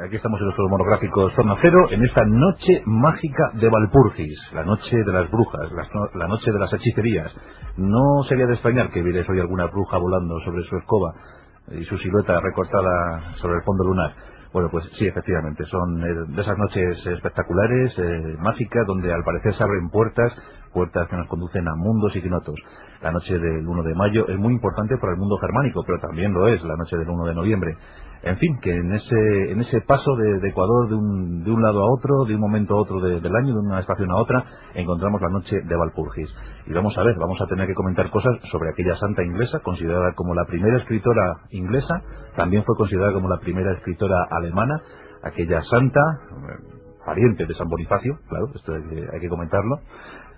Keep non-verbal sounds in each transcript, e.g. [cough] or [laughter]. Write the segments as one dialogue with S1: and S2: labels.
S1: Aquí estamos en nuestro monográfico Zona Cero, en esta noche mágica de Valpurgis, la noche de las brujas, la, noche de las hechicerías. No sería de extrañar que vierais hoy alguna bruja volando sobre su escoba y su silueta recortada sobre el fondo lunar. Bueno, pues sí, efectivamente, son eh, de esas noches espectaculares, eh, mágicas, donde al parecer se abren puertas, puertas que nos conducen a mundos ignotos. La noche del 1 de mayo es muy importante para el mundo germánico, pero también lo es la noche del 1 de noviembre en fin, que en ese, en ese paso de, Ecuador de un, de un, lado a otro, de un momento a otro del año, de una estación a otra, encontramos la noche de Valpurgis. Y vamos a ver, vamos a tener que comentar cosas sobre aquella santa inglesa, considerada como la primera escritora inglesa, también fue considerada como la primera escritora alemana, aquella santa, eh, pariente de San Bonifacio, claro, esto hay que comentarlo,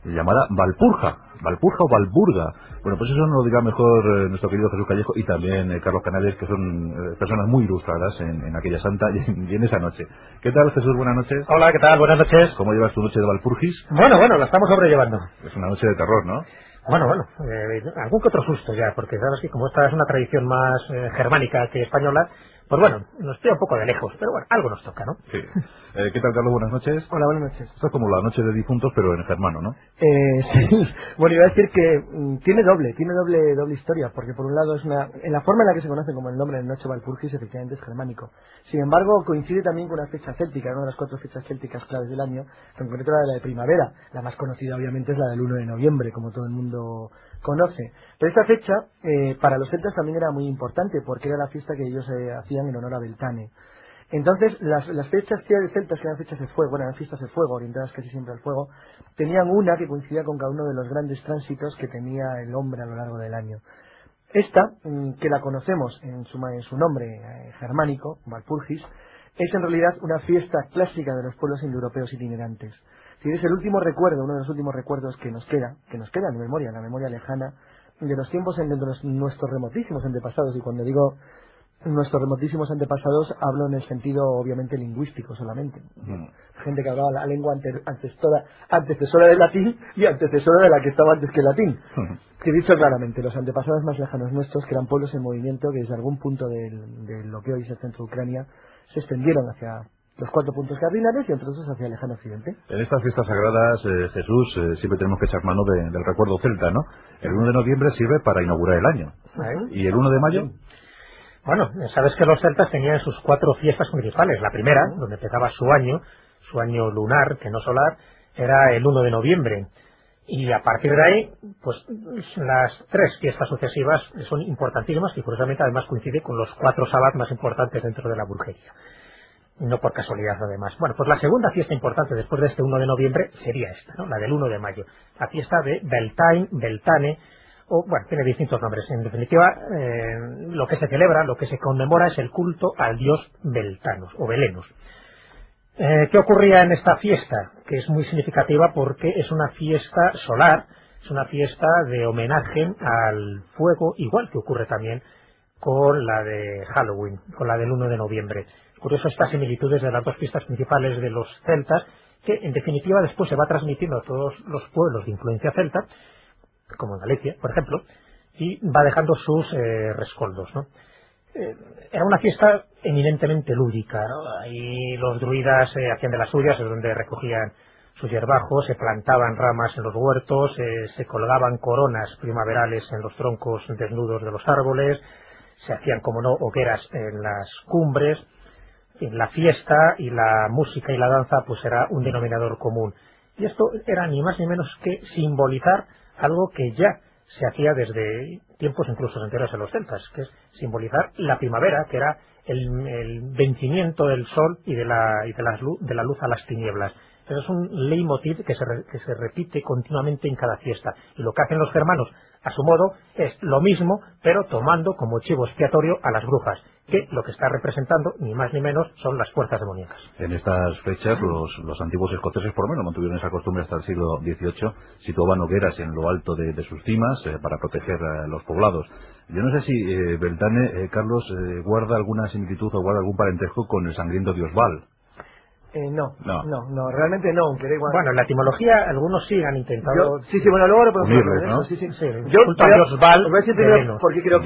S1: llamada Valpurja, Valpurja o Valburga. Bueno, pues eso nos lo dirá mejor eh, nuestro querido Jesús Callejo y también eh, Carlos Canales, que son eh, personas muy ilustradas en, aquella santa y en, esa noche. ¿Qué tal, Jesús? Buenas noches.
S2: Hola, ¿qué tal? Buenas noches.
S1: ¿Cómo llevas tu noche de Valpurgis?
S2: Bueno, bueno, la estamos sobrellevando.
S1: Es una noche de terror, ¿no?
S2: Bueno, bueno, algún que otro susto ya, porque sabes que como esta es una tradición más germánica que española, pues bueno, nos queda un poco de lejos, pero bueno, algo nos toca, ¿no?
S1: Sí. Eh, ¿Qué tal, Carlos? Buenas noches.
S3: Hola, buenas noches.
S1: Esto es como la noche de difuntos, pero en germano, ¿no?
S3: Eh, [laughs] sí. Bueno, iba a decir que mm, tiene doble, tiene doble doble historia, porque por un lado es una... En la forma en la que se conoce como el nombre de Noche Valpurgis, efectivamente es germánico. Sin embargo, coincide también con una fecha céltica, una de las cuatro fechas célticas claves del año, en concreto la de la de primavera. La más conocida, obviamente, es la del 1 de noviembre, como todo el mundo conoce. Pero esta fecha eh, para los celtas también era muy importante porque era la fiesta que ellos eh, hacían en honor a Beltane. Entonces, las, las fechas celtas, que eran fechas de fuego, eran fiestas de fuego, orientadas casi siempre al fuego, tenían una que coincidía con cada uno de los grandes tránsitos que tenía el hombre a lo largo del año. Esta, mm, que la conocemos en su, en su nombre eh, germánico, Valpurgis, es en realidad una fiesta clásica de los pueblos indoeuropeos itinerantes si es el último recuerdo, uno de los últimos recuerdos que nos queda, que nos queda en memoria, en la memoria lejana, de los tiempos en nuestros remotísimos antepasados, y cuando digo nuestros remotísimos antepasados hablo en el sentido obviamente lingüístico solamente. Gente que hablaba la lengua antecesora del latín y antecesora de la que estaba antes que el latín. Que dicho claramente, los antepasados más lejanos nuestros, que eran pueblos en movimiento que desde algún punto de, de lo que hoy es el centro de Ucrania, se extendieron hacia los cuatro puntos cardinales y entonces hacia el lejano occidente.
S1: En estas fiestas sagradas, eh, Jesús, eh, siempre tenemos que echar mano del recuerdo celta, ¿no? El 1 de noviembre sirve para inaugurar el año. ¿Y el 1 de mayo?
S2: Bueno, sabes que los celtas tenían sus cuatro fiestas principales. La primera, donde empezaba su año, su año lunar, que no solar, era el 1 de noviembre. Y a partir de ahí, pues las tres fiestas sucesivas son importantísimas y curiosamente además coincide con los cuatro sabbats más importantes dentro de la brujería no por casualidad además. Bueno, pues la segunda fiesta importante después de este 1 de noviembre sería esta, ¿no? la del 1 de mayo, la fiesta de Beltane, Beltane, o bueno, tiene distintos nombres. En definitiva, eh, lo que se celebra, lo que se conmemora es el culto al dios Beltanos o Belenos. Eh, ¿Qué ocurría en esta fiesta? Que es muy significativa porque es una fiesta solar, es una fiesta de homenaje al fuego, igual que ocurre también con la de Halloween, con la del 1 de noviembre. Curioso estas similitudes de las dos fiestas principales de los celtas, que en definitiva después se va transmitiendo a todos los pueblos de influencia celta, como en Galicia, por ejemplo, y va dejando sus eh, rescoldos. Eh, era una fiesta eminentemente lúdica. Ahí los druidas eh, hacían de las suyas, es donde recogían sus hierbajos, se plantaban ramas en los huertos, se colgaban coronas primaverales en los troncos desnudos de los árboles, se hacían, como no, hogueras en las cumbres, la fiesta y la música y la danza pues era un denominador común. Y esto era ni más ni menos que simbolizar algo que ya se hacía desde tiempos incluso anteriores a los celtas, que es simbolizar la primavera, que era el, vencimiento del sol y de la, y de, la luz, de la luz a las tinieblas. Eso es un leitmotiv que se, que se repite continuamente en cada fiesta. Y lo que hacen los germanos, a su modo, es lo mismo, pero tomando como chivo expiatorio a las brujas que lo que está representando, ni más ni menos, son las fuerzas demoníacas.
S1: En estas fechas, los, antiguos escoceses, por lo menos, mantuvieron esa costumbre hasta el siglo XVIII, situaban hogueras en lo alto de, sus cimas eh, para proteger a los poblados. Yo no sé si eh, Beltane, eh, Carlos, guarda alguna similitud o guarda algún parentesco con el sangriento dios Val.
S3: Eh, no,
S1: No.
S3: no, no, realmente no, igual.
S2: Bueno, en la etimología algunos sí han intentado...
S3: Yo- sí, sí, bueno, luego lo podemos
S1: Unirles,
S3: hablar
S1: ¿no?
S3: eso, sí, sí.
S2: Sí,
S3: Yo
S2: culto a
S3: creo-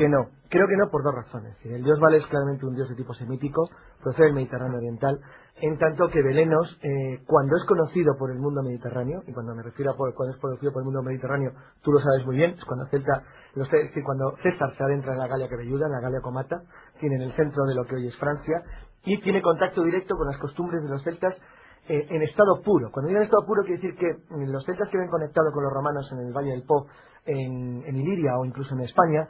S3: que no. Creo que no por dos razones. El dios Val es claramente un dios de tipo semítico, procede del Mediterráneo Oriental, en tanto que Belenos, eh, cuando es conocido por el mundo mediterráneo, y cuando me refiero a por- cuando es conocido por el mundo mediterráneo, tú lo sabes muy bien, es cuando Celta, los, es decir, cuando César se adentra en la Galia Cabelluda, en la Galia Comata, tiene en el centro de lo que hoy es Francia, y tiene contacto directo con las costumbres de los celtas eh, en estado puro. Cuando digo en estado puro quiere decir que mm, los celtas que ven conectado con los romanos en el Valle del Po, en, en Iliria o incluso en España,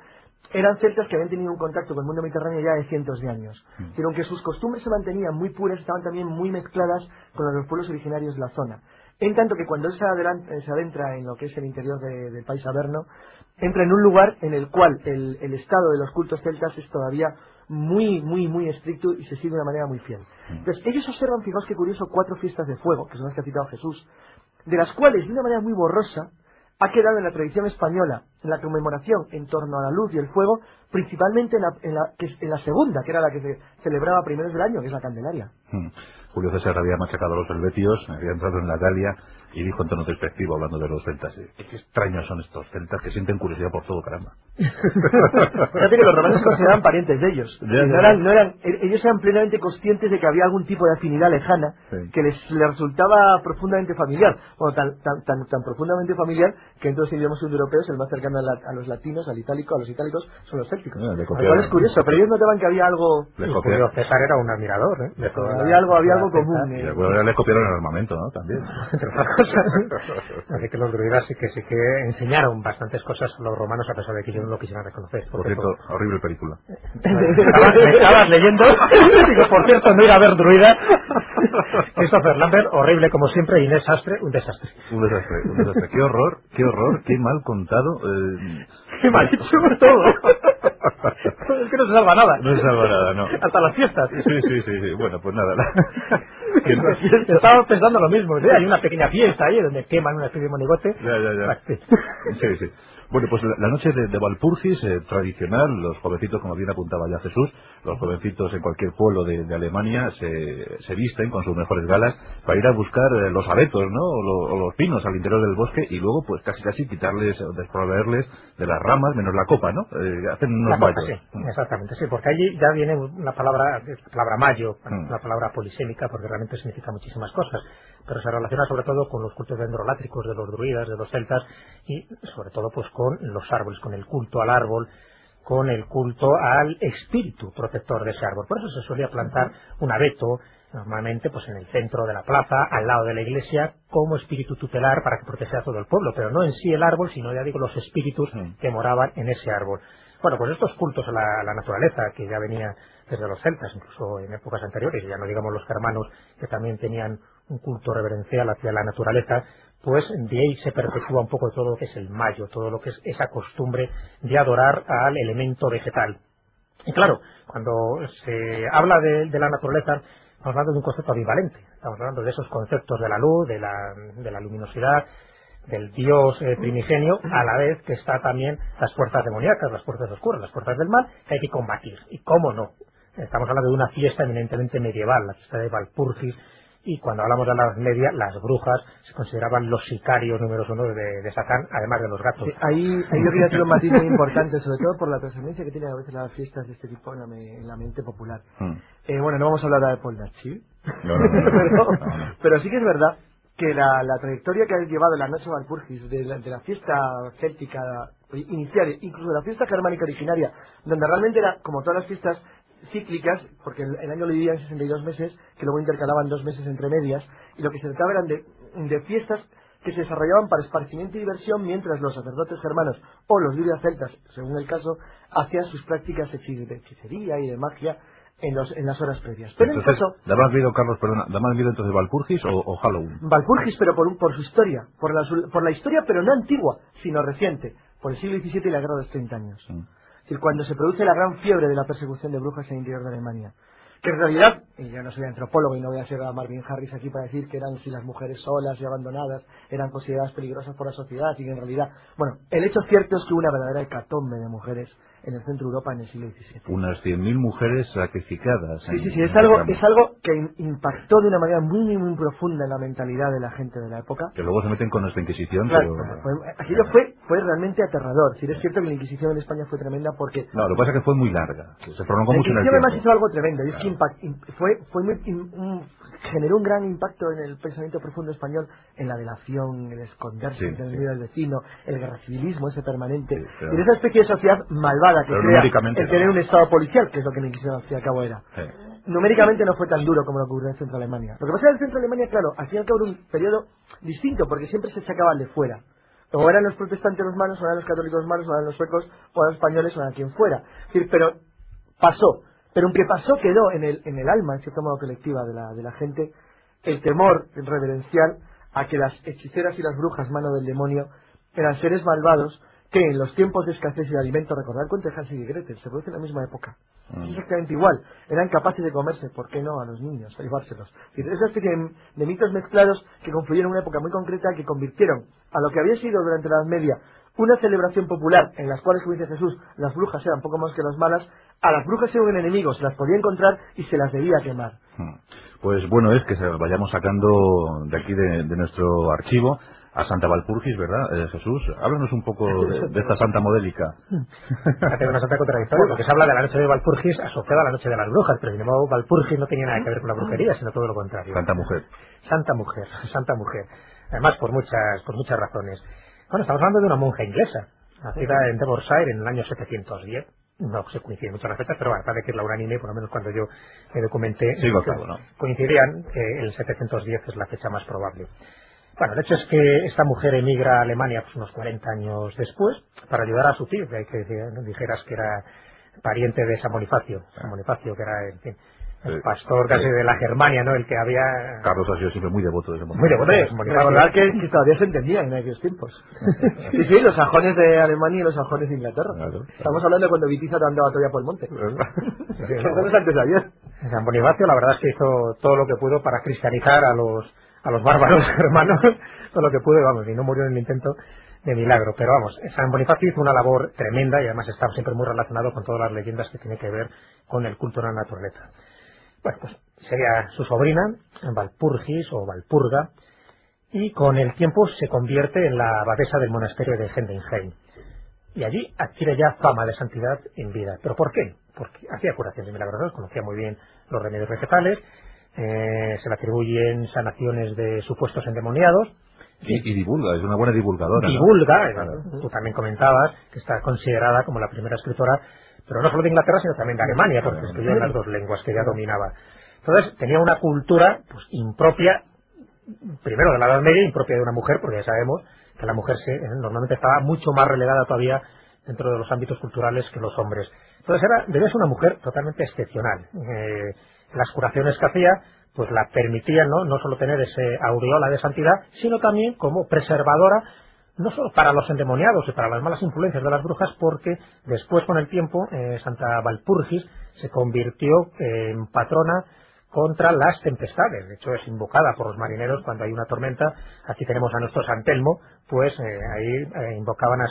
S3: eran celtas que habían tenido un contacto con el mundo mediterráneo ya de cientos de años. Pero aunque sus costumbres se mantenían muy puras, estaban también muy mezcladas con los pueblos originarios de la zona. En tanto que cuando él se, adelan- eh, se adentra en lo que es el interior de- del país averno, entra en un lugar en el cual el, el estado de los cultos celtas es todavía muy, muy, muy estricto y se sigue de una manera muy fiel. Entonces, ellos observan, fijaos qué curioso, cuatro fiestas de fuego, que son las que ha citado Jesús, de las cuales, de una manera muy borrosa, ha quedado en la tradición española, en la conmemoración en torno a la luz y el fuego, principalmente en la, en la, que es- en la segunda, que era la que se celebraba a primeros del año, que es la Candelaria.
S1: Julio César había machacado a los helvetios, había entrado en la Galia y dijo en tono despectivo, hablando de los celtas, eh, qué extraños son estos celtas que sienten curiosidad por todo, caramba. [laughs]
S3: Fíjate que los romanos se consideraban parientes de ellos.
S1: Ya,
S3: Y
S1: ya,
S3: no eran, no eran, e- ellos eran plenamente conscientes de que había algún tipo de afinidad lejana
S1: Sí.
S3: que les, les resultaba profundamente familiar. Bueno, tan, tan, tan, tan profundamente familiar que entonces idiomas europeos, el más cercano a, la- a los latinos, al itálico, a los itálicos, son los célticos.
S1: Ah,
S3: Lo cual es curioso, pero ellos notaban que había algo,
S1: Les copiaron,
S2: César era un admirador, ¿eh?
S3: Había algo, había algo común. eh.
S1: les copiaron el armamento, ¿no? También. [laughs]
S2: cosas. [laughs] Así que los druidas sí que sí que enseñaron bastantes cosas a los romanos a pesar de que ellos no lo quisieran reconocer.
S1: Por cierto, horrible película.
S2: me [laughs] estabas, me [laughs] estabas leyendo, digo, por cierto, no ir a ver druidas. Christopher Lambert, horrible como siempre, Inés Astre, un desastre.
S1: Un desastre, un desastre. Qué horror, qué horror, qué mal contado. eh,
S2: Qué mal hecho todo. es que no se salva nada.
S1: no se salva nada, no.
S2: Hasta las fiestas.
S1: Sí, sí, sí, sí. Bueno, pues nada.
S2: Estábamos pensando lo mismo. ¿sí? Hay una pequeña fiesta ahí donde queman una especie de monigote.
S1: Ya, ya, ya.
S2: Sí.
S1: Sí, sí. Bueno, pues la, la noche de, de Valpurgis, eh, tradicional, los jovencitos, como bien apuntaba ya Jesús, los jovencitos en cualquier pueblo de, de Alemania se, se visten con sus mejores galas para ir a buscar eh, los abetos, ¿no? O, lo- o los pinos al interior del bosque y luego, pues casi casi quitarles o desproveerles de las ramas, menos la copa, ¿no? Eh, hacen unos
S2: copa,
S1: mayos.
S2: sí, exactamente, sí, porque allí ya viene una palabra, la palabra mayo,
S1: Mm.
S2: una palabra polisémica, porque realmente significa muchísimas cosas, pero se relaciona sobre todo con los cultos dendrolátricos de los druidas, de los celtas, y sobre todo pues con los árboles, con el culto al árbol, con el culto al espíritu protector de ese árbol. Por eso se solía plantar un abeto, normalmente pues en el centro de la plaza, al lado de la iglesia, como espíritu tutelar para que protegiera a todo el pueblo, pero no en sí el árbol, sino ya digo los espíritus que moraban en ese árbol. Bueno, pues estos cultos a la, a la naturaleza, que ya venía desde los celtas, incluso en épocas anteriores, ya no digamos los germanos, que también tenían un culto reverencial hacia la naturaleza, pues de ahí se perpetúa un poco todo lo que es el mayo, todo lo que es esa costumbre de adorar al elemento vegetal. Y claro, cuando se habla de, de la naturaleza, estamos hablando de un concepto ambivalente. Estamos hablando de esos conceptos de la luz, de la, de la luminosidad, del Dios eh, primigenio, a la vez que está también las fuerzas demoníacas, las fuerzas oscuras, las fuerzas del mal, que hay que combatir. ¿Y cómo no? Estamos hablando de una fiesta eminentemente medieval, la fiesta de Valpurgis, y cuando hablamos de la Edad Media, las brujas se consideraban los sicarios números uno de, de Satán, además de los gatos.
S3: Sí, ahí, ahí yo quería hacer un matiz muy importante, sobre todo por la trascendencia que tienen a veces las fiestas de este tipo en la, en la mente popular.
S1: Mm.
S3: Eh, bueno, no vamos a hablar de Polnachi,
S1: No, no, no, [laughs] no,
S3: pero,
S1: no, no.
S3: pero sí que es verdad que la, la trayectoria que ha llevado la noche Valpurgis, de la, de la fiesta céltica inicial, incluso de la fiesta germánica originaria, donde realmente era, como todas las fiestas cíclicas, porque el, el año lo dividían en 62 meses, que luego intercalaban dos meses entre medias, y lo que se trataba eran de, de fiestas que se desarrollaban para esparcimiento y diversión mientras los sacerdotes germanos o los druidas celtas, según el caso, hacían sus prácticas de hechi- de hechicería y de magia en, los, en las horas previas. Pero en
S1: Entonces,
S3: caso,
S1: ¿da más miedo, Carlos, perdona, da más miedo entonces Valpurgis o, o Halloween?
S3: Valpurgis, pero por, por su historia, por la, por la historia, pero no antigua, sino reciente, por el siglo XVII y la guerra de los 30 años.
S1: Mm.
S3: Es decir, cuando se produce la gran fiebre de la persecución de brujas en el interior de Alemania. Que en realidad, y yo no soy antropólogo y no voy a ser a Marvin Harris aquí para decir que eran si las mujeres solas y abandonadas eran consideradas peligrosas por la sociedad y que en realidad, bueno, el hecho cierto es que hubo una verdadera hecatombe de mujeres en el centro de Europa en el siglo XVII.
S1: Unas 100.000 mujeres sacrificadas.
S3: Sí, sí, sí, es algo, es algo que impactó de una manera muy, muy, profunda en la mentalidad de la gente de la época.
S1: Que luego se meten con nuestra Inquisición,
S3: claro, aquello fue, fue realmente aterrador. Si es cierto que la Inquisición en España fue tremenda porque...
S1: No, lo que pasa es que fue muy larga, se prolongó mucho en el
S3: tiempo. además hizo algo tremendo, y es que fue, fue muy, generó un gran impacto en el pensamiento profundo español, en la delación, el esconderse, el medio del vecino, el guerra civilismo ese permanente, y en esa especie de sociedad malvada que crea el tener un estado policial, que es lo que la Inquisición al fin y al cabo era. Numéricamente no fue tan duro como lo ocurrió en Centro Alemania. Lo que pasa en el Centro Alemania, claro, al fin y al cabo era un periodo distinto, porque siempre se sacaban de fuera. O eran los protestantes los malos, o eran los católicos los malos, o eran los suecos, o eran los españoles, o eran quien fuera. pero pasó. Pero aunque pasó, quedó en el, en el alma, en cierto modo colectiva de la, de la gente, el temor reverencial a que las hechiceras y las brujas, mano del demonio, eran seres malvados que en los tiempos de escasez y de alimento, recordar el cuento de Hansel y Gretel, se produce en la misma época. Mm. Es exactamente igual. Eran capaces de comerse, ¿por qué no?, a los niños, a llevárselos. Es esa especie de, mitos mezclados que confluyeron en una época muy concreta que convirtieron a lo que había sido durante la Edad Media una celebración popular en las cuales, como dice Jesús, las brujas eran poco más que las malas, a las brujas eran enemigos, se las podía encontrar y se las debía quemar. Mm.
S1: Pues bueno es que se vayamos sacando de aquí de nuestro archivo a Santa Valpurgis, ¿verdad? Eh, Jesús, háblanos un poco [laughs] de, esta santa modélica.
S2: Hace una santa contradictoria, porque se habla de la noche de Valpurgis asociada a la noche de las brujas, pero sin embargo Valpurgis no tenía nada que ver con la brujería, sino todo lo contrario.
S1: Santa mujer.
S2: Santa mujer, [laughs] santa mujer. Además, por muchas, por muchas razones. Bueno, estamos hablando de una monja inglesa, nacida en Devonshire en el año 710 no se coinciden muchas las fechas, pero bueno, para decirla unánime, por lo menos cuando yo me documenté,
S1: sí, ¿no?
S2: coincidían que el 710 es la fecha más probable. Bueno, el hecho es que esta mujer emigra a Alemania pues, unos 40 años después para ayudar a su tío, que, hay que dijeras que era pariente de San Bonifacio, San Bonifacio que era en fin, el pastor casi de la Germania, ¿no? El que había...
S1: Carlos ha sido siempre muy devoto de ese
S2: Muy devoto de
S3: Recordar que, que, todavía se entendía en aquellos tiempos. [laughs] sí, sí, los sajones de Alemania y los sajones de Inglaterra. Estamos hablando de cuando Vitiza andaba todavía por el monte. [laughs] Eso antes de ayer.
S2: San Bonifacio la verdad es que hizo todo lo que pudo para cristianizar a los a los bárbaros [laughs] hermanos todo lo que pude, vamos, y no murió en el intento de milagro. Pero vamos, San Bonifacio hizo una labor tremenda y además está siempre muy relacionado con todas las leyendas que tienen que ver con el culto de la naturaleza. Bueno, pues sería su sobrina, Valpurgis o Valpurga, y con el tiempo se convierte en la abadesa del monasterio de Hendingheim. Y allí adquiere ya fama de santidad en vida. ¿Pero por qué? Porque hacía curaciones milagrosas, conocía muy bien los remedios vegetales, eh, se le atribuyen sanaciones de supuestos endemoniados.
S1: Y, divulga, es una buena divulgadora.
S2: Divulga, eh, tú también comentabas que está considerada como la primera escritora, pero no solo de Inglaterra, sino también de Alemania, porque escribió en las dos lenguas que ella dominaba. Entonces tenía una cultura pues, impropia, primero de la Edad Media, impropia de una mujer, porque ya sabemos que la mujer se, normalmente estaba mucho más relegada todavía dentro de los ámbitos culturales que los hombres. Entonces era, debía ser una mujer totalmente excepcional. Eh, las curaciones que hacía pues la permitían ¿no? no solo tener ese aureola de santidad, sino también como preservadora no solo para los endemoniados y para las malas influencias de las brujas, porque después con el tiempo eh, Santa Valpurgis se convirtió en patrona contra las tempestades. De hecho, es invocada por los marineros cuando hay una tormenta. Aquí tenemos a nuestro San Telmo, pues eh, ahí eh, invocaban a,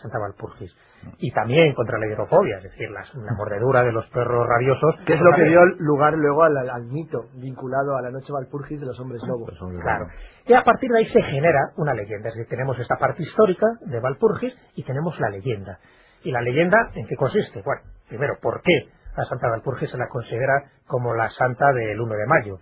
S2: Santa Valpurgis. Y también contra la hidrofobia, es decir, la, mordedura de los perros rabiosos.
S3: Que es lo que dio lugar luego al, mito vinculado a la noche Valpurgis de los hombres lobos.
S2: Claro. Y a partir de ahí se genera una leyenda. Es decir, tenemos esta parte histórica de Valpurgis y tenemos la leyenda. ¿Y la leyenda en qué consiste? Bueno, primero, ¿por qué a Santa Valpurgis se la considera como la santa del 1 de mayo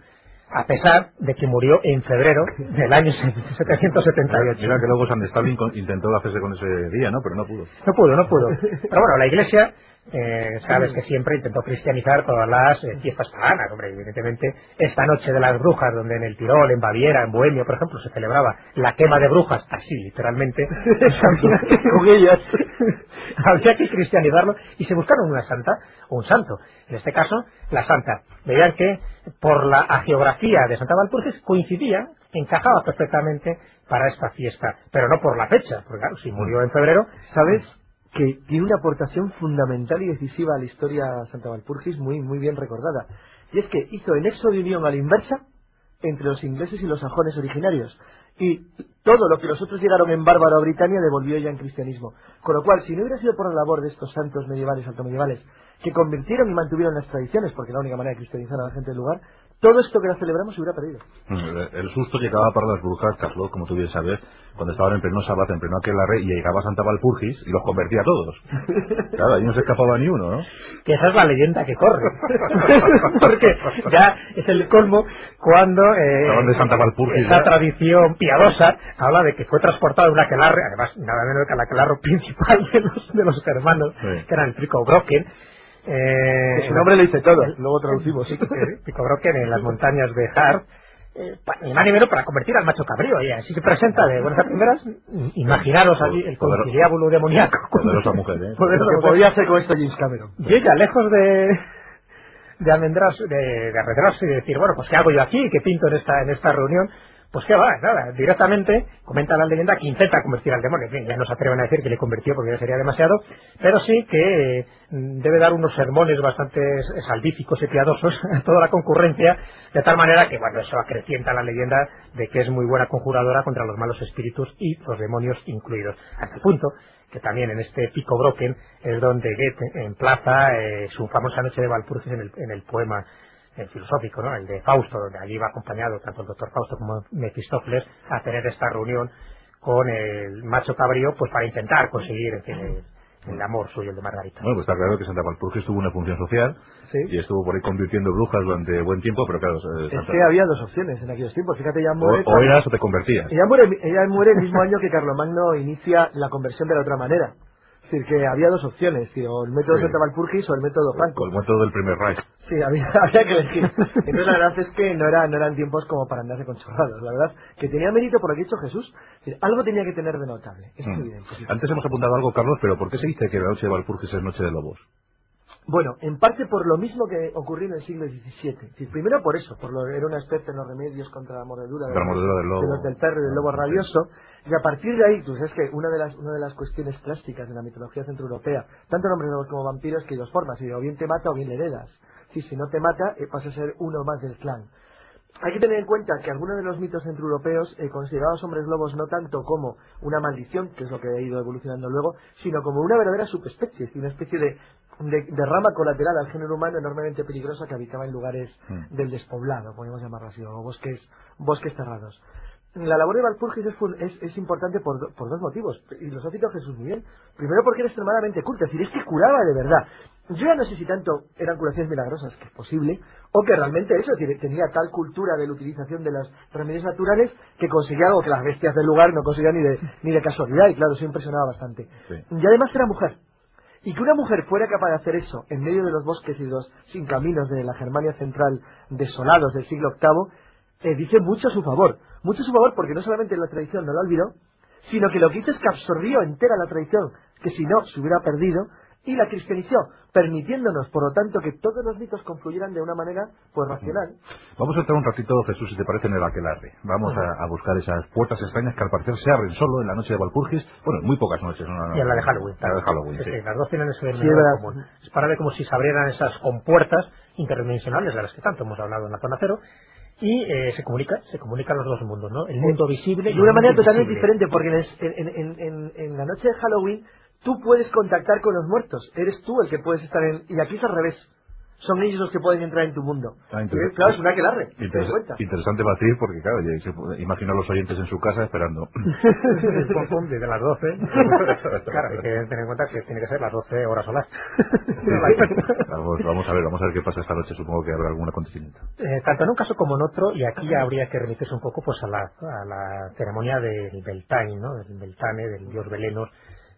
S2: a pesar de que murió en febrero del año 778.
S1: Mira que luego San Stalin intentó hacerse con ese día, ¿no? Pero no pudo.
S2: No pudo, no pudo. Pero bueno, la Iglesia eh, sabes que siempre intentó cristianizar todas las eh, fiestas paganas, hombre, evidentemente esta noche de las brujas, donde en el Tirol, en Baviera, en Bohemia, por ejemplo, se celebraba la quema de brujas, así literalmente, [laughs] con ellas, [laughs] había que cristianizarlo y se buscaron una santa o un santo, en este caso la santa. Veían que por la geografía de Santa Valpurgis coincidía, encajaba perfectamente para esta fiesta, pero no por la fecha, porque claro, si murió en febrero,
S3: ¿sabes? Que tiene una aportación fundamental y decisiva a la historia Santa Valpurgis muy, muy bien recordada. Y es que hizo el nexo de unión a la inversa entre los ingleses y los sajones originarios. Y todo lo que los otros llegaron en bárbaro a Britania devolvió ya en cristianismo. Con lo cual, si no hubiera sido por la labor de estos santos medievales, altomedievales, que convirtieron y mantuvieron las tradiciones, porque la única manera de cristianizar a la gente del lugar, todo esto que ahora celebramos se hubiera perdido.
S1: El susto llegaba para las brujas, Carlos, como tú bien sabes, cuando estaban en pleno sábado, en pleno aquelarre, y llegaba Santa Valpurgis y los convertía a todos. [laughs] Claro, ahí no se escapaba ni uno, ¿no?
S2: Que esa es la leyenda que corre. [laughs] Porque ya es el colmo cuando eh,
S1: de Santa Valpurgis,
S2: esa
S1: ¿ya?
S2: tradición piadosa habla de que fue transportado un aquelarre, además nada menos que el aquelarre principal de los, de los hermanos,
S1: Sí.
S2: que era el Pico Brocken. Eh,
S3: su nombre lo dice todo, luego traducimos.
S2: Pico Brocken en las montañas de Hart, eh, ni más ni menos para convertir al macho cabrío. Y así se presenta de buenas a primeras. Imaginaros allí el conciliábulo demoníaco.
S1: Poderosa mujer, ¿eh?
S2: Poderosa
S3: Lo que
S2: mujer.
S3: podía hacer con esto James Cameron.
S2: Y ella, lejos de, de almendrarse, de, de arredrarse y decir, bueno, pues ¿qué hago yo aquí? ¿Qué pinto en esta, en esta reunión? Pues qué va, nada, directamente comenta la leyenda que intenta convertir al demonio. En fin, ya no se atreven a decir que le convirtió porque ya sería demasiado, pero sí que eh, debe dar unos sermones bastante salvíficos y piadosos [laughs] a toda la concurrencia, de tal manera que, bueno, eso acrecienta la leyenda de que es muy buena conjuradora contra los malos espíritus y los demonios incluidos. Hasta el punto que también en este Pico Brocken es donde Goethe emplaza eh, su famosa noche de Valpurgis en el, en el poema eh, filosófico, ¿no? el de Fausto, donde allí va acompañado tanto el doctor Fausto como Mefistófeles a tener esta reunión con el macho cabrío pues para intentar conseguir en fin, el, el amor suyo, el de Margarita.
S1: Bueno, pues está claro que Santa Valpurgis tuvo una función social
S3: Sí.
S1: y estuvo por ahí convirtiendo brujas durante buen tiempo, pero claro, eh,
S3: Es
S1: Santa-
S3: que había dos opciones en aquellos tiempos. Fíjate, ella muere.
S1: o, o eras o te convertías.
S3: Ella muere, ella muere el mismo año que Carlomagno inicia la conversión de la otra manera. Es decir, que había dos opciones, tío, o el método
S1: Sí.
S3: Santa Valpurgis o el método Franco.
S1: Con el método del primer Reich.
S3: Sí, había, [laughs] había que elegir. Entonces la verdad es que no, era, no eran tiempos como para andarse con chorradas. La verdad que tenía mérito por lo que ha dicho Jesús. Algo tenía que tener de notable. Es
S1: Mm.
S3: evidente.
S1: Antes hemos apuntado algo, Carlos, pero ¿por qué se dice que la noche de Valpurgis es noche de lobos?
S3: Bueno, en parte por lo mismo que ocurrió en el siglo XVII. Decir, primero por eso, por lo era una especie en los remedios contra la mordedura, de
S1: De la mordedura del lobo.
S3: de los del perro y del lobo rabioso. Y a partir de ahí, tú sabes que una de las una de las cuestiones clásicas de la mitología centroeuropea, tanto en hombres lobos como vampiros, que hay dos formas, o bien te mata o bien le heredas. Sí, si no te mata, eh, pasa a ser uno más del clan. Hay que tener en cuenta que algunos de los mitos centroeuropeos eh, consideraban a los hombres lobos no tanto como una maldición, que es lo que ha ido evolucionando luego, sino como una verdadera subespecie, una especie de, de- de rama colateral al género humano enormemente peligrosa que habitaba en lugares
S1: Mm.
S3: del despoblado, podemos llamarlo así, o bosques, bosques cerrados. La labor de Valpurgis es, es- es importante por, do- por dos motivos, y los ha citado Jesús muy bien. Primero porque era extremadamente culta, es decir, es que curaba de verdad. Yo ya no sé si tanto eran curaciones milagrosas, que es posible, o que realmente eso, tenía tal cultura de la utilización de los remedios naturales que conseguía algo que las bestias del lugar no conseguían ni de, ni de casualidad, y claro, eso impresionaba bastante.
S1: Sí.
S3: Y además era mujer. Y que una mujer fuera capaz de hacer eso en medio de los bosques y los sin caminos de la Germania central desolados del siglo VIII, eh, dice mucho a su favor. Mucho a su favor porque no solamente la tradición no la olvidó, sino que lo que hizo es que absorbió entera la tradición, que si no se hubiera perdido, y la cristianizó, permitiéndonos, por lo tanto, que todos los mitos confluyeran de una manera pues racional.
S1: Vamos a entrar un ratito, Jesús, si te parece, en el aquelarre. Vamos a, a buscar esas puertas extrañas que al parecer se abren solo en la noche de Valpurgis. Bueno, en muy pocas noches. ¿no? No, no,
S2: Y en la de Halloween.
S1: La de Halloween,
S2: Sí,
S1: sí.
S2: sí, las dos tienen ese
S3: Sí,
S2: común. Es para ver como si se abrieran esas compuertas interdimensionales de las que tanto hemos hablado en la zona cero y eh, se comunica, se comunican los dos mundos, ¿no? El mundo visible y
S3: de una manera totalmente diferente, porque en- en- en- en la noche de Halloween tú puedes contactar con los muertos, eres tú el que puedes estar en... Y aquí es al revés, son ellos los que pueden entrar en tu mundo.
S1: Ah,
S3: Y,
S1: interesante.
S3: claro, es una aquelarre, ¿te das
S1: Interes-
S3: cuenta?
S1: interesante batir porque, claro, se imagino a los oyentes en su casa esperando.
S2: Pum, pum, desde las 12. [laughs] claro, hay que tener en cuenta que tiene que ser las 12 horas solas. [laughs]
S1: vamos, vamos a ver, vamos a ver qué pasa esta noche. Supongo que habrá algún acontecimiento.
S2: Eh, tanto en un caso como en otro, y aquí ya habría que remitirse un poco pues a la, a la ceremonia del Beltane, ¿no? del Beltane, del dios Belenor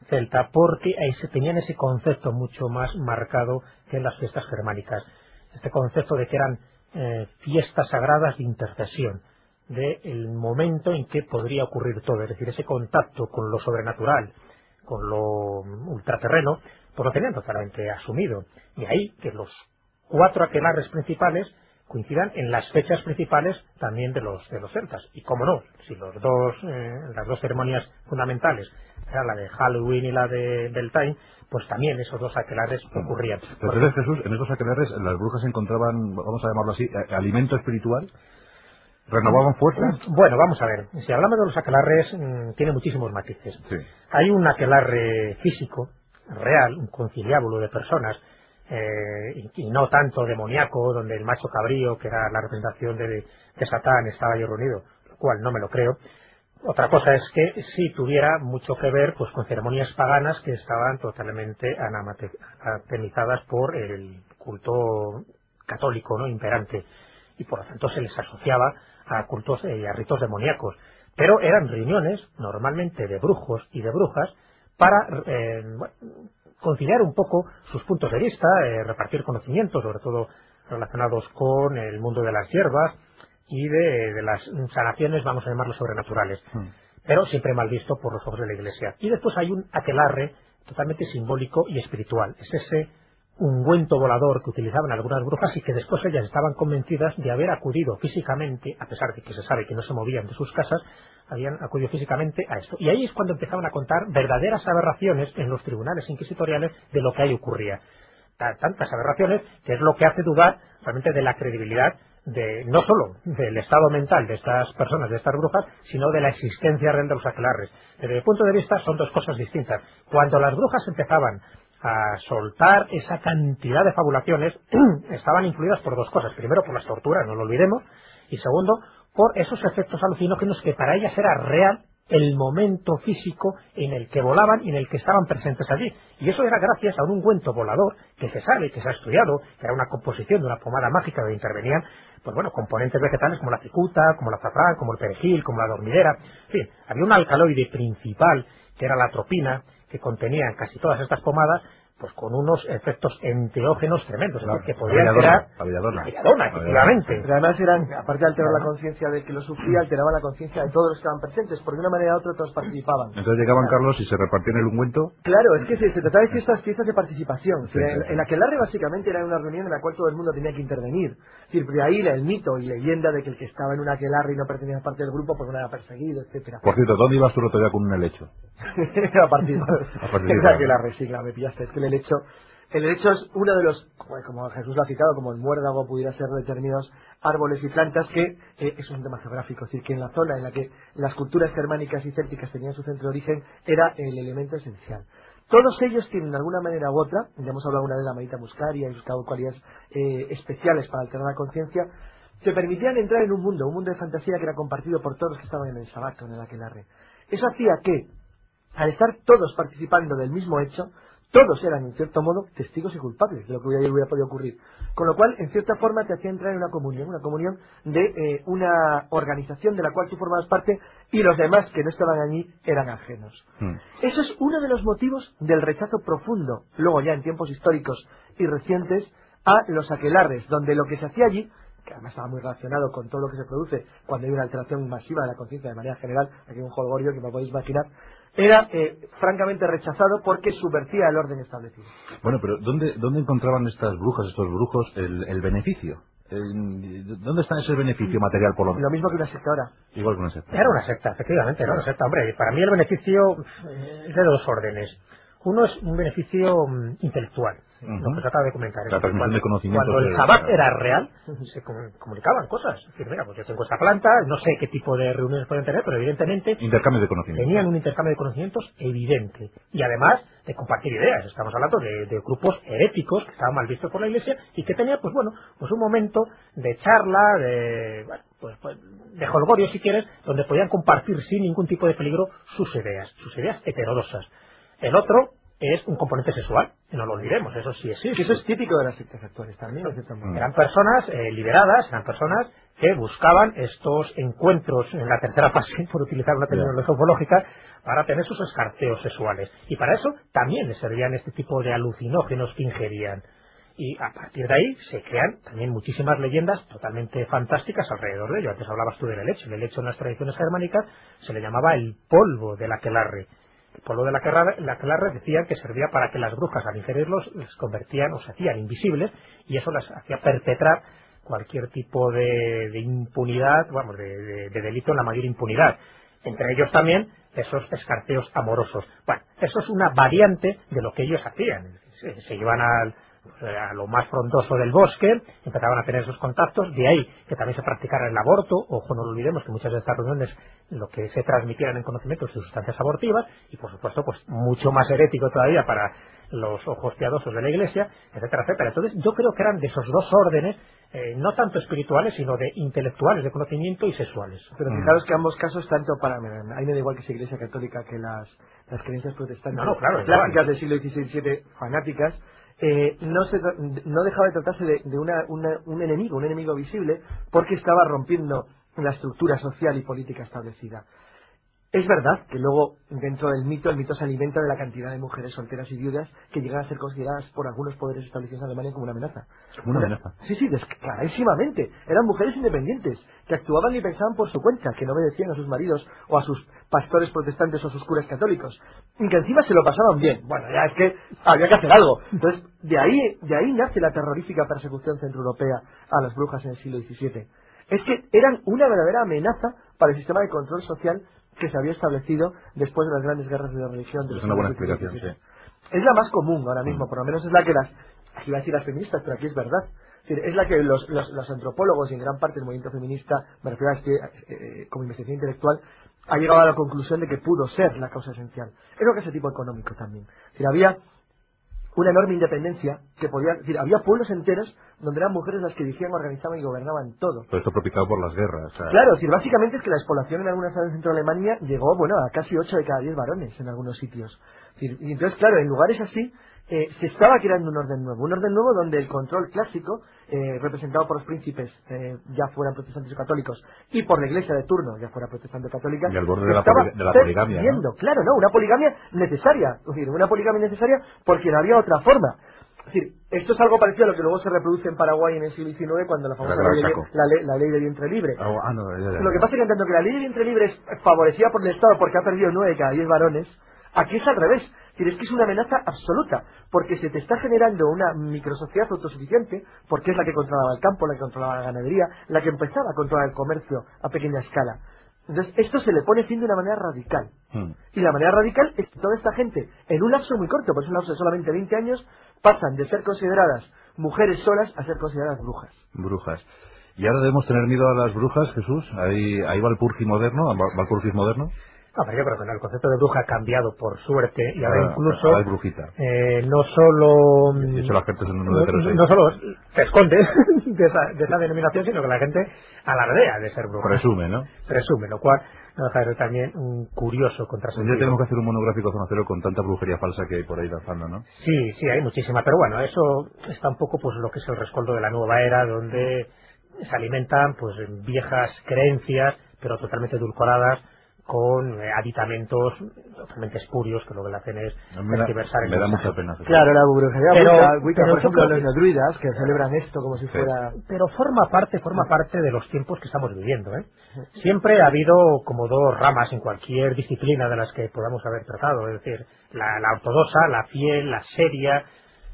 S2: celta, porque ahí se tenían ese concepto mucho más marcado que en las fiestas germánicas. Este concepto de que eran eh, fiestas sagradas de intercesión, del momento en que podría ocurrir todo, es decir, ese contacto con lo sobrenatural, con lo ultraterreno, pues lo tenían totalmente asumido. Y ahí que los cuatro aquelarres principales coincidan en las fechas principales también de los de los celtas y cómo no si los dos eh, las dos ceremonias fundamentales era la de Halloween y la de Beltane pues también esos dos aquelarres ocurrían
S1: Pero entonces, Jesús, en estos aquelarres las brujas encontraban, vamos a llamarlo así, alimento espiritual. ¿Renovaban fuerzas?
S2: Bueno, vamos a ver. Si hablamos de los aquelarres, mm, tiene muchísimos matices.
S1: Sí.
S2: Hay un aquelarre físico, real, un conciliábulo de personas, eh, y, no tanto demoníaco, donde el macho cabrío, que era la representación de, de Satán, estaba ahí reunido, lo cual no me lo creo. Otra cosa es que sí tuviera mucho que ver pues con ceremonias paganas que estaban totalmente anatemizadas por el culto católico no imperante. Y por lo tanto se les asociaba a cultos y a ritos demoníacos. Pero eran reuniones normalmente de brujos y de brujas para eh, conciliar un poco sus puntos de vista eh, repartir conocimientos sobre todo relacionados con el mundo de las hierbas y de, de las sanaciones vamos a llamarlo sobrenaturales
S1: Mm.
S2: pero siempre mal visto por los ojos de la Iglesia. Y después hay un aquelarre totalmente simbólico y espiritual. Es ese ungüento volador que utilizaban algunas brujas y que después ellas estaban convencidas de haber acudido físicamente, a pesar de que se sabe que no se movían de sus casas, habían acudido físicamente a esto. Y ahí es cuando empezaban a contar verdaderas aberraciones en los tribunales inquisitoriales de lo que ahí ocurría. Ta- Tantas aberraciones que es lo que hace dudar realmente de la credibilidad de no solo del estado mental de estas personas, de estas brujas, sino de la existencia real de los aquelarres. Desde mi punto de vista son dos cosas distintas. Cuando las brujas empezaban a soltar esa cantidad de fabulaciones, [clears throat] estaban influidas por dos cosas. Primero, por las torturas, no lo olvidemos, y segundo, por esos efectos alucinógenos que para ellas era real el momento físico en el que volaban y en el que estaban presentes allí. Y eso era gracias a un ungüento volador que se sabe, que se ha estudiado, que era una composición de una pomada mágica donde intervenían, pues bueno, componentes vegetales como la cicuta, como la azafrán, como el perejil, como la dormidera. En fin, había un alcaloide principal, que era la atropina, que contenía en casi todas estas pomadas, pues con unos efectos enteógenos tremendos,
S1: Claro,
S2: que podían crear
S1: la
S2: efectivamente.
S3: Pero además eran, aparte de alterar la conciencia del que lo sufría, alteraban la conciencia de todos los que estaban presentes, porque de una manera u otra todos participaban.
S1: Entonces llegaban Carlos y se repartían el ungüento.
S3: Claro, es que se, se trataba de fiestas, fiestas de participación.
S1: Sí,
S3: en,
S1: sí,
S3: en aquelarre básicamente era una reunión en la cual todo el mundo tenía que intervenir. Es decir, de ahí el mito y leyenda de que el que estaba en un aquelarre y no pertenecía a parte del grupo pues no era perseguido, etcétera.
S1: Por cierto, ¿dónde ibas tú el otro día con un helecho? [laughs]
S3: a participar. [laughs]
S1: A participar.
S3: Aquelarre, sí, claro, me pillaste. Es que el helecho, el helecho es uno de los, como Jesús lo ha citado, como el muérdago pudiera ser determinados árboles y plantas que eh, es un tema geográfico, es decir, que en la zona en la que las culturas germánicas y célticas tenían su centro de origen era el elemento esencial. Todos ellos tienen de alguna manera u otra, ya hemos hablado una vez de la manita muscaria y sus cualidades eh, especiales para alterar la conciencia, se permitían entrar en un mundo, un mundo de fantasía que era compartido por todos los que estaban en el sabato, en el aquelarre. Eso hacía que, al estar todos participando del mismo hecho, todos eran, en cierto modo, testigos y culpables de lo que hubiera, hubiera podido ocurrir. Con lo cual, en cierta forma, te hacía entrar en una comunión, una comunión de eh, una organización de la cual tú formabas parte y los demás que no estaban allí eran ajenos.
S1: Mm.
S3: Eso es uno de los motivos del rechazo profundo, luego ya en tiempos históricos y recientes, a los aquelarres, donde lo que se hacía allí, que además estaba muy relacionado con todo lo que se produce cuando hay una alteración masiva de la conciencia de manera general, aquí hay un jolgorio que me podéis imaginar, era eh, francamente rechazado porque subvertía el orden establecido.
S1: Bueno, pero ¿dónde, ¿dónde encontraban estas brujas, estos brujos, el, el beneficio? ¿Dónde está ese beneficio material, por lo
S3: Lo
S1: menos?
S3: mismo que una secta ahora.
S1: Igual que una secta.
S2: Era una secta, efectivamente, era una secta. Hombre, para mí el beneficio eh, es de dos órdenes. Uno es un beneficio mm, intelectual. Lo que se acaba de comentar.
S1: La
S2: Es decir,
S1: transmisión
S2: cuando,
S1: de conocimientos
S2: Cuando el Sabbat era real, se com- comunicaban cosas. Es decir, mira, pues yo tengo esta planta, no sé qué tipo de reuniones pueden tener, pero evidentemente
S1: Intercambio de conocimientos.
S2: tenían un intercambio de conocimientos evidente. Y además de compartir ideas. Estamos hablando de, de grupos heréticos que estaban mal vistos por la Iglesia y que tenían, pues bueno, pues un momento de charla, de, bueno, pues, pues, de holgorio, si quieres, donde podían compartir sin ningún tipo de peligro sus ideas, sus ideas heterodosas. El otro es un componente sexual, que no lo olvidemos, eso sí
S3: Que
S2: existe.
S3: eso es típico de las sectas actuales también.
S2: Eran personas eh, liberadas, eran personas que buscaban estos encuentros en la tercera fase, [laughs] por utilizar una terminología ufológica, para tener sus escarceos sexuales. Y para eso también les servían este tipo de alucinógenos que ingerían. Y a partir de ahí se crean también muchísimas leyendas totalmente fantásticas alrededor de ello. Antes hablabas tú del helecho. El helecho en las tradiciones germánicas se le llamaba el polvo del aquelarre. El polvo del aquelarre, el aquelarre decían que servía para que las brujas al ingerirlos les convertían o se hacían invisibles y eso las hacía perpetrar cualquier tipo de, de impunidad, vamos, de, de- de delito en la mayor impunidad. Entre ellos también esos escarceos amorosos. Bueno, eso es una variante de lo que ellos hacían. Se, se iban al, a lo más frondoso del bosque, empezaban a tener esos contactos, de ahí que también se practicara el aborto, ojo no lo olvidemos que muchas de estas reuniones lo que se transmitieran en conocimiento de sustancias abortivas, y por supuesto pues mucho más herético todavía para los ojos piadosos de la iglesia, etcétera, etcétera. Entonces yo creo que eran de esos dos órdenes, eh, no tanto espirituales, sino de intelectuales, de conocimiento y sexuales.
S3: Pero fijaros que ambos casos, tanto para... A mí me da igual que sea iglesia católica que las, las creencias protestantes
S2: No, no, claro,
S3: clásicas del siglo XVI y XVII, fanáticas, eh, no, se, no dejaba de tratarse de, de una, una- un enemigo, un enemigo visible, porque estaba rompiendo la estructura social y política establecida. Es verdad que luego, dentro del mito, el mito se alimenta de la cantidad de mujeres solteras y viudas que llegan a ser consideradas por algunos poderes establecidos en Alemania como una amenaza.
S1: Como una amenaza.
S3: Sí, sí, clarísimamente. Eran mujeres independientes, que actuaban y pensaban por su cuenta, que no obedecían a sus maridos o a sus pastores protestantes o a sus curas católicos. Y que encima se lo pasaban bien. Bueno, ya es que había que hacer algo. Entonces, de ahí, de ahí nace la terrorífica persecución centroeuropea a las brujas en el siglo XVII. Es que eran una verdadera amenaza para el sistema de control social que se había establecido después de las grandes guerras de religión. de
S1: Es una buena explicación, sí.
S3: Es la más común ahora mismo, por lo menos es la que las, iba a decir las feministas, pero aquí es verdad. Es decir, es la que los, los- los antropólogos y en gran parte el movimiento feminista, me refiero a este, eh, como investigación intelectual, ha llegado a la conclusión de que pudo ser la causa esencial. Es lo que es el tipo económico también. Es decir, había una enorme independencia que podía, decir, había pueblos enteros donde eran mujeres las que dirigían, organizaban y gobernaban todo.
S1: Todo esto propiciado por las guerras.
S3: Claro, es decir, básicamente es que la despoblación en algunas zonas de centro de Alemania llegó, bueno, a casi 8 de cada 10 varones en algunos sitios. Y entonces, claro, en lugares así eh, se estaba creando un orden nuevo, un orden nuevo donde el control clásico, eh, representado por los príncipes, eh, ya fueran protestantes o católicos, y por la iglesia de turno, ya fuera protestante o católica,
S1: Y al borde de la
S3: estaba
S1: poli- de la poligamia.
S3: Claro, no, una poligamia necesaria, es decir, una poligamia necesaria porque no había otra forma. Es decir, esto es algo parecido a lo que luego se reproduce en Paraguay en el siglo XIX cuando la famosa
S1: Gran
S3: ley, la, ley, la ley de vientre libre.
S1: Ah, ah, no, ya, ya, ya.
S3: Lo que pasa es que en tanto que la ley de vientre libre es favorecida por el Estado porque ha perdido nueve de cada diez varones, aquí es al revés. Es que es una amenaza absoluta, porque se te está generando una microsociedad autosuficiente, porque es la que controlaba el campo, la que controlaba la ganadería, la que empezaba a controlar el comercio a pequeña escala. Entonces, esto se le pone fin de una manera radical.
S1: Mm.
S3: Y la manera radical es que toda esta gente, en un lapso muy corto, por es un lapso de solamente 20 años, pasan de ser consideradas mujeres solas a ser consideradas brujas.
S1: Brujas. ¿Y ahora debemos tener miedo a las brujas, Jesús? ¿Hay, hay Valpurgis moderno? ¿Val- ¿Valpurgis moderno?
S2: No, pero yo creo que no, el concepto de bruja ha cambiado por suerte y ahora incluso
S1: ahora hay brujita.
S2: eh, no solo no,
S1: número de 06.
S2: no solo se esconde [laughs] de esa, de esa denominación, sino que la gente alardea de ser bruja.
S1: Presume, ¿no?
S2: Presume, lo cual no deja de ser también un curioso contrasentido.
S1: día tenemos que hacer un monográfico zona cero con tanta brujería falsa que hay por ahí danzando, ¿no?
S2: Sí, sí, hay muchísima, pero bueno, eso está un poco pues lo que es el rescoldo de la nueva era, donde se alimentan pues viejas creencias, pero totalmente edulcoradas con eh, aditamentos totalmente espurios que lo que le hacen es tergiversar el
S1: me da mucha pena.
S3: Claro, la brujería
S2: Pero-
S3: wicca, wicca,
S2: pero
S3: por ejemplo, los druidas que celebran esto como si fuera...
S2: pero forma parte forma parte de los tiempos que estamos viviendo ¿eh? siempre ha habido como dos ramas en cualquier disciplina de las que podamos haber tratado es decir la, la ortodoxa la fiel la seria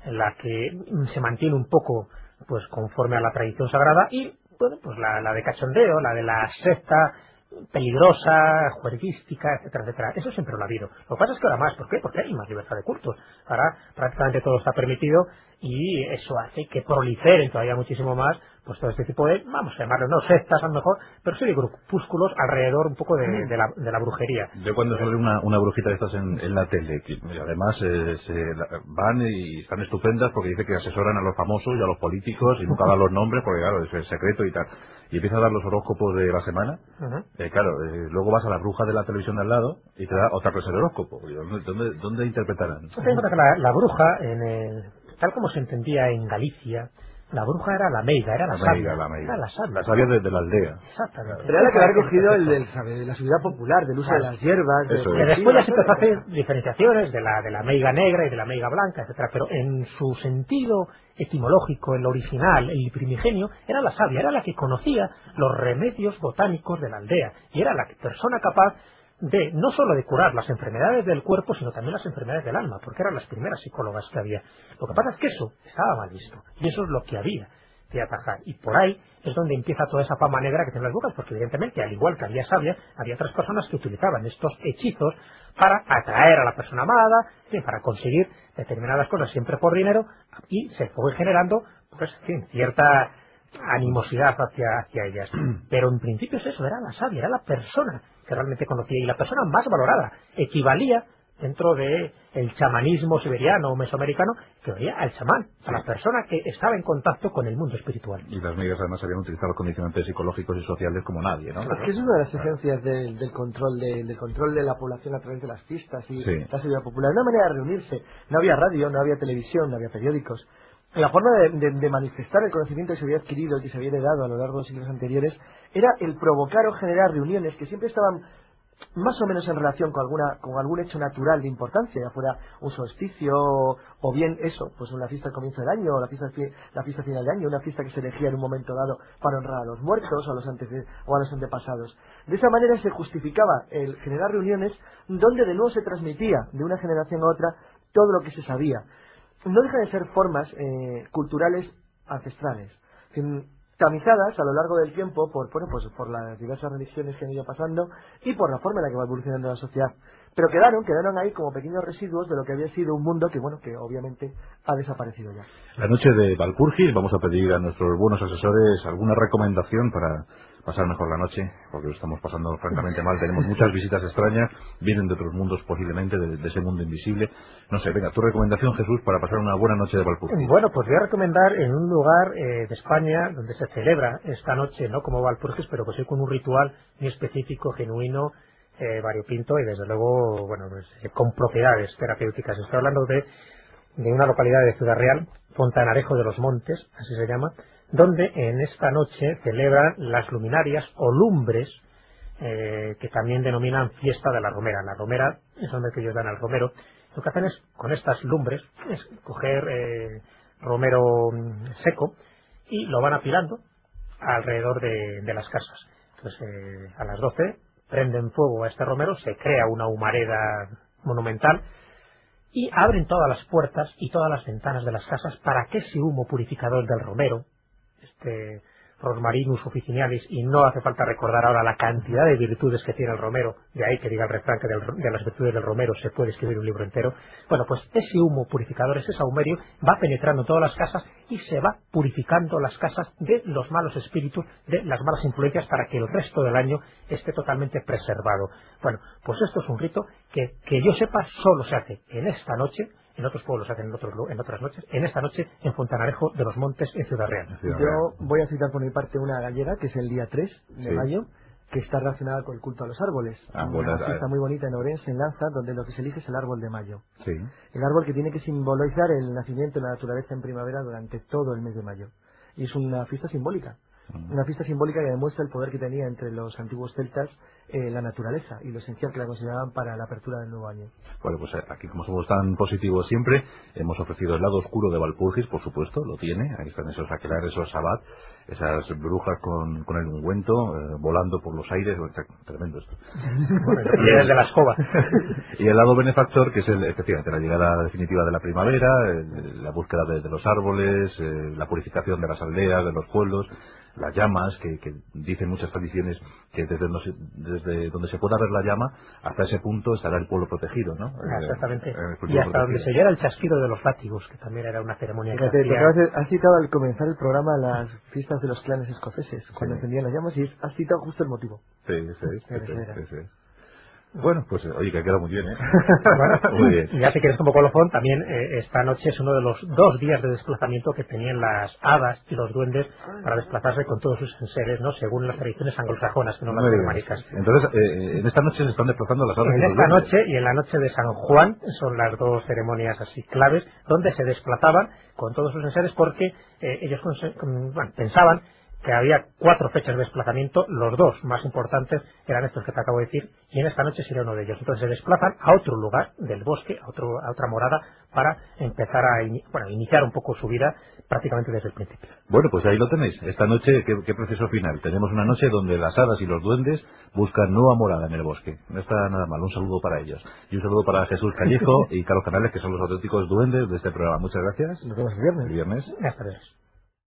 S2: la que se mantiene un poco pues conforme a la tradición sagrada y bueno pues la, la de cachondeo la de la secta peligrosa, juerguística, etcétera, etcétera. Eso siempre lo ha habido. Lo que pasa es que ahora más. ¿Por qué? Porque hay más libertad de cultos. Ahora prácticamente todo está permitido y eso hace que proliferen todavía muchísimo más pues todo este tipo de, vamos a llamarlo, no sectas a lo mejor, pero sí de grupúsculos alrededor un poco de, de la, de la brujería.
S1: Yo cuando sale una, una brujita de estas en, en la tele, que y además eh, se van y están estupendas porque dice que asesoran a los famosos y a los políticos y nunca dan los nombres porque claro, es el secreto y tal. Y empieza a dar los horóscopos de la semana.
S2: Ujú.
S1: Eh, claro, eh, luego vas a la bruja de la televisión de al lado y te da otra clase de horóscopo. ¿Dónde, dónde, interpretarán?
S2: Que la, la bruja, en el- tal como se entendía en Galicia, la bruja era la meiga, era la,
S1: La
S2: sabia.
S1: la meiga.
S2: Era la sabia.
S1: La sabia de, de la aldea.
S2: Exactamente.
S3: Pero era la que había recogido el, del- sabe, de la ciudad popular, del uso de las hierbas. de-
S2: Que después ya se empezó a hacer diferenciaciones de la, de la meiga negra y de la meiga blanca, etcétera, pero en su sentido etimológico, el original, el primigenio, era la sabia, era la que conocía los remedios botánicos de la aldea, y era la persona capaz de no solo de curar las enfermedades del cuerpo, sino también las enfermedades del alma, porque eran las primeras psicólogas que había. Lo que pasa es que eso estaba mal visto, y eso es lo que había. de atajar. Y por ahí es donde empieza toda esa fama negra que tienen las brujas, porque evidentemente, al igual que había sabias, había otras personas que utilizaban estos hechizos para atraer a la persona amada, para conseguir determinadas cosas siempre por dinero, y se fue generando pues, cierta animosidad hacia, hacia ellas. [clears throat] Pero en principio es eso, era la sabia, era la persona que realmente conocía y la persona más valorada. Equivalía dentro del el chamanismo siberiano o mesoamericano que oía al chamán, a la persona que estaba en contacto con el mundo espiritual.
S1: Y las medias además habían utilizado condicionantes psicológicos y sociales como nadie, ¿no?
S3: Es que es una de las esencias del, control de, del control de la población a través de las fiestas y la seguridad popular. Una manera de reunirse. No había radio, no había televisión, no había periódicos. La forma de, manifestar el conocimiento que se había adquirido y que se había heredado a lo largo de los siglos anteriores era el provocar o generar reuniones que siempre estaban más o menos en relación con alguna con algún hecho natural de importancia, ya fuera un solsticio o bien eso, pues una fiesta al comienzo del año o la fiesta, la fiesta final de año, una fiesta que se elegía en un momento dado para honrar a los muertos o a los, o a los antepasados. De esa manera se justificaba el generar reuniones donde de nuevo se transmitía de una generación a otra todo lo que se sabía. No deja de ser formas eh, culturales ancestrales tamizadas a lo largo del tiempo por, bueno, pues por las diversas religiones que han ido pasando y por la forma en la que va evolucionando la sociedad. Pero quedaron, quedaron ahí como pequeños residuos de lo que había sido un mundo que, bueno, que obviamente ha desaparecido ya.
S1: La noche de Valpurgis vamos a pedir a nuestros buenos asesores alguna recomendación para pasar mejor la noche, porque lo estamos pasando francamente mal. Tenemos muchas visitas extrañas, vienen de otros mundos posiblemente, de, ese mundo invisible. No sé, venga, tu recomendación, Jesús, para pasar una buena noche de Valpurgis.
S2: Bueno, pues voy a recomendar en un lugar eh, de España donde se celebra esta noche, no como Valpurgis, pero pues con un ritual muy específico, genuino, eh, variopinto y desde luego, bueno, pues, eh, con propiedades terapéuticas. Estoy hablando de, de una localidad de Ciudad Real, Fontanarejo de los Montes, así se llama, donde en esta noche celebran las luminarias o lumbres, eh, que también denominan fiesta de la romera. La romera es donde ellos dan al romero. Lo que hacen es, con estas lumbres, es coger eh, romero mm, seco y lo van apilando alrededor de, las casas. Entonces, eh, a las 12 prenden fuego a este romero, se crea una humareda monumental y abren todas las puertas y todas las ventanas de las casas para que ese humo purificador del romero, este Rosmarinus officinalis, y no hace falta recordar ahora la cantidad de virtudes que tiene el romero, de ahí que diga el refrán que de las virtudes del romero se puede escribir un libro entero. Bueno, pues ese humo purificador, ese saumerio, va penetrando todas las casas y se va purificando las casas de los malos espíritus, de las malas influencias, para que el resto del año esté totalmente preservado. Bueno, pues esto es un rito que, que yo sepa, solo se hace en esta noche, en otros pueblos hacen en, otros, en otras noches, en esta noche en Fontanarejo de los Montes, en Ciudad Real.
S3: Yo voy a citar por mi parte una gallega, que es el día 3 de mayo, que está relacionada con el culto a los árboles. Ah, una fiesta muy bonita en Orense, en Lanza, donde lo que se elige es el árbol de mayo.
S1: Sí.
S3: El árbol que tiene que simbolizar el nacimiento de la naturaleza en primavera durante todo el mes de mayo. Y es una fiesta simbólica. Una fiesta simbólica que demuestra el poder que tenía entre los antiguos celtas eh, la naturaleza y lo esencial que la consideraban para la apertura del nuevo año.
S1: Bueno, pues eh, aquí como somos tan positivos siempre, hemos ofrecido el lado oscuro de Valpurgis, por supuesto, lo tiene, ahí están esos aquelares, esos sabat, esas brujas con, con el ungüento, eh, volando por los aires, tremendo esto. [laughs]
S2: y el de la escoba. [laughs]
S1: y el lado benefactor, que es el, efectivamente la llegada definitiva de la primavera, la búsqueda de los árboles, la purificación de las aldeas, de los pueblos, las llamas, que, dicen muchas tradiciones que desde, desde, donde se pueda ver la llama, hasta ese punto estará el pueblo protegido, ¿no?
S2: Ah, exactamente. y hasta donde se oyera el chasquido de los látigos, que también era una ceremonia
S3: Fíjate, que has citado al comenzar el programa las fiestas de los clanes escoceses, cuando encendían las llamas, y has citado justo el motivo.
S1: Sí, sí, sí. sí bueno, pues oye, que ha quedado muy bien, ¿eh? [laughs]
S2: muy bien. Ya si quieres como colofón, también eh, esta noche es uno de los dos días de desplazamiento que tenían las hadas y los duendes para desplazarse con todos sus enseres, ¿no? Según las tradiciones anglosajonas, que no las germánicas.
S1: Entonces, eh, eh, en esta noche se están desplazando las hadas
S2: En
S1: y
S2: los esta noche y en la noche de San Juan son las dos ceremonias así claves, donde se desplazaban con todos sus enseres porque ellos bueno, pensaban que había cuatro fechas de desplazamiento, los dos más importantes eran estos que te acabo de decir, y en esta noche sería uno de ellos. Entonces se desplazan a otro lugar del bosque, a, otro, a otra morada, para empezar a bueno, iniciar un poco su vida prácticamente desde el principio.
S1: Bueno, pues ahí lo tenéis. Esta noche, ¿qué, proceso final? Tenemos una noche donde las hadas y los duendes buscan nueva morada en el bosque. No está nada mal. Un saludo para ellos. Y un saludo para Jesús Callejo [laughs] y Carlos Canales, que son los auténticos duendes de este programa. Muchas gracias.
S3: Nos vemos el viernes.
S1: El viernes.
S2: Hasta luego.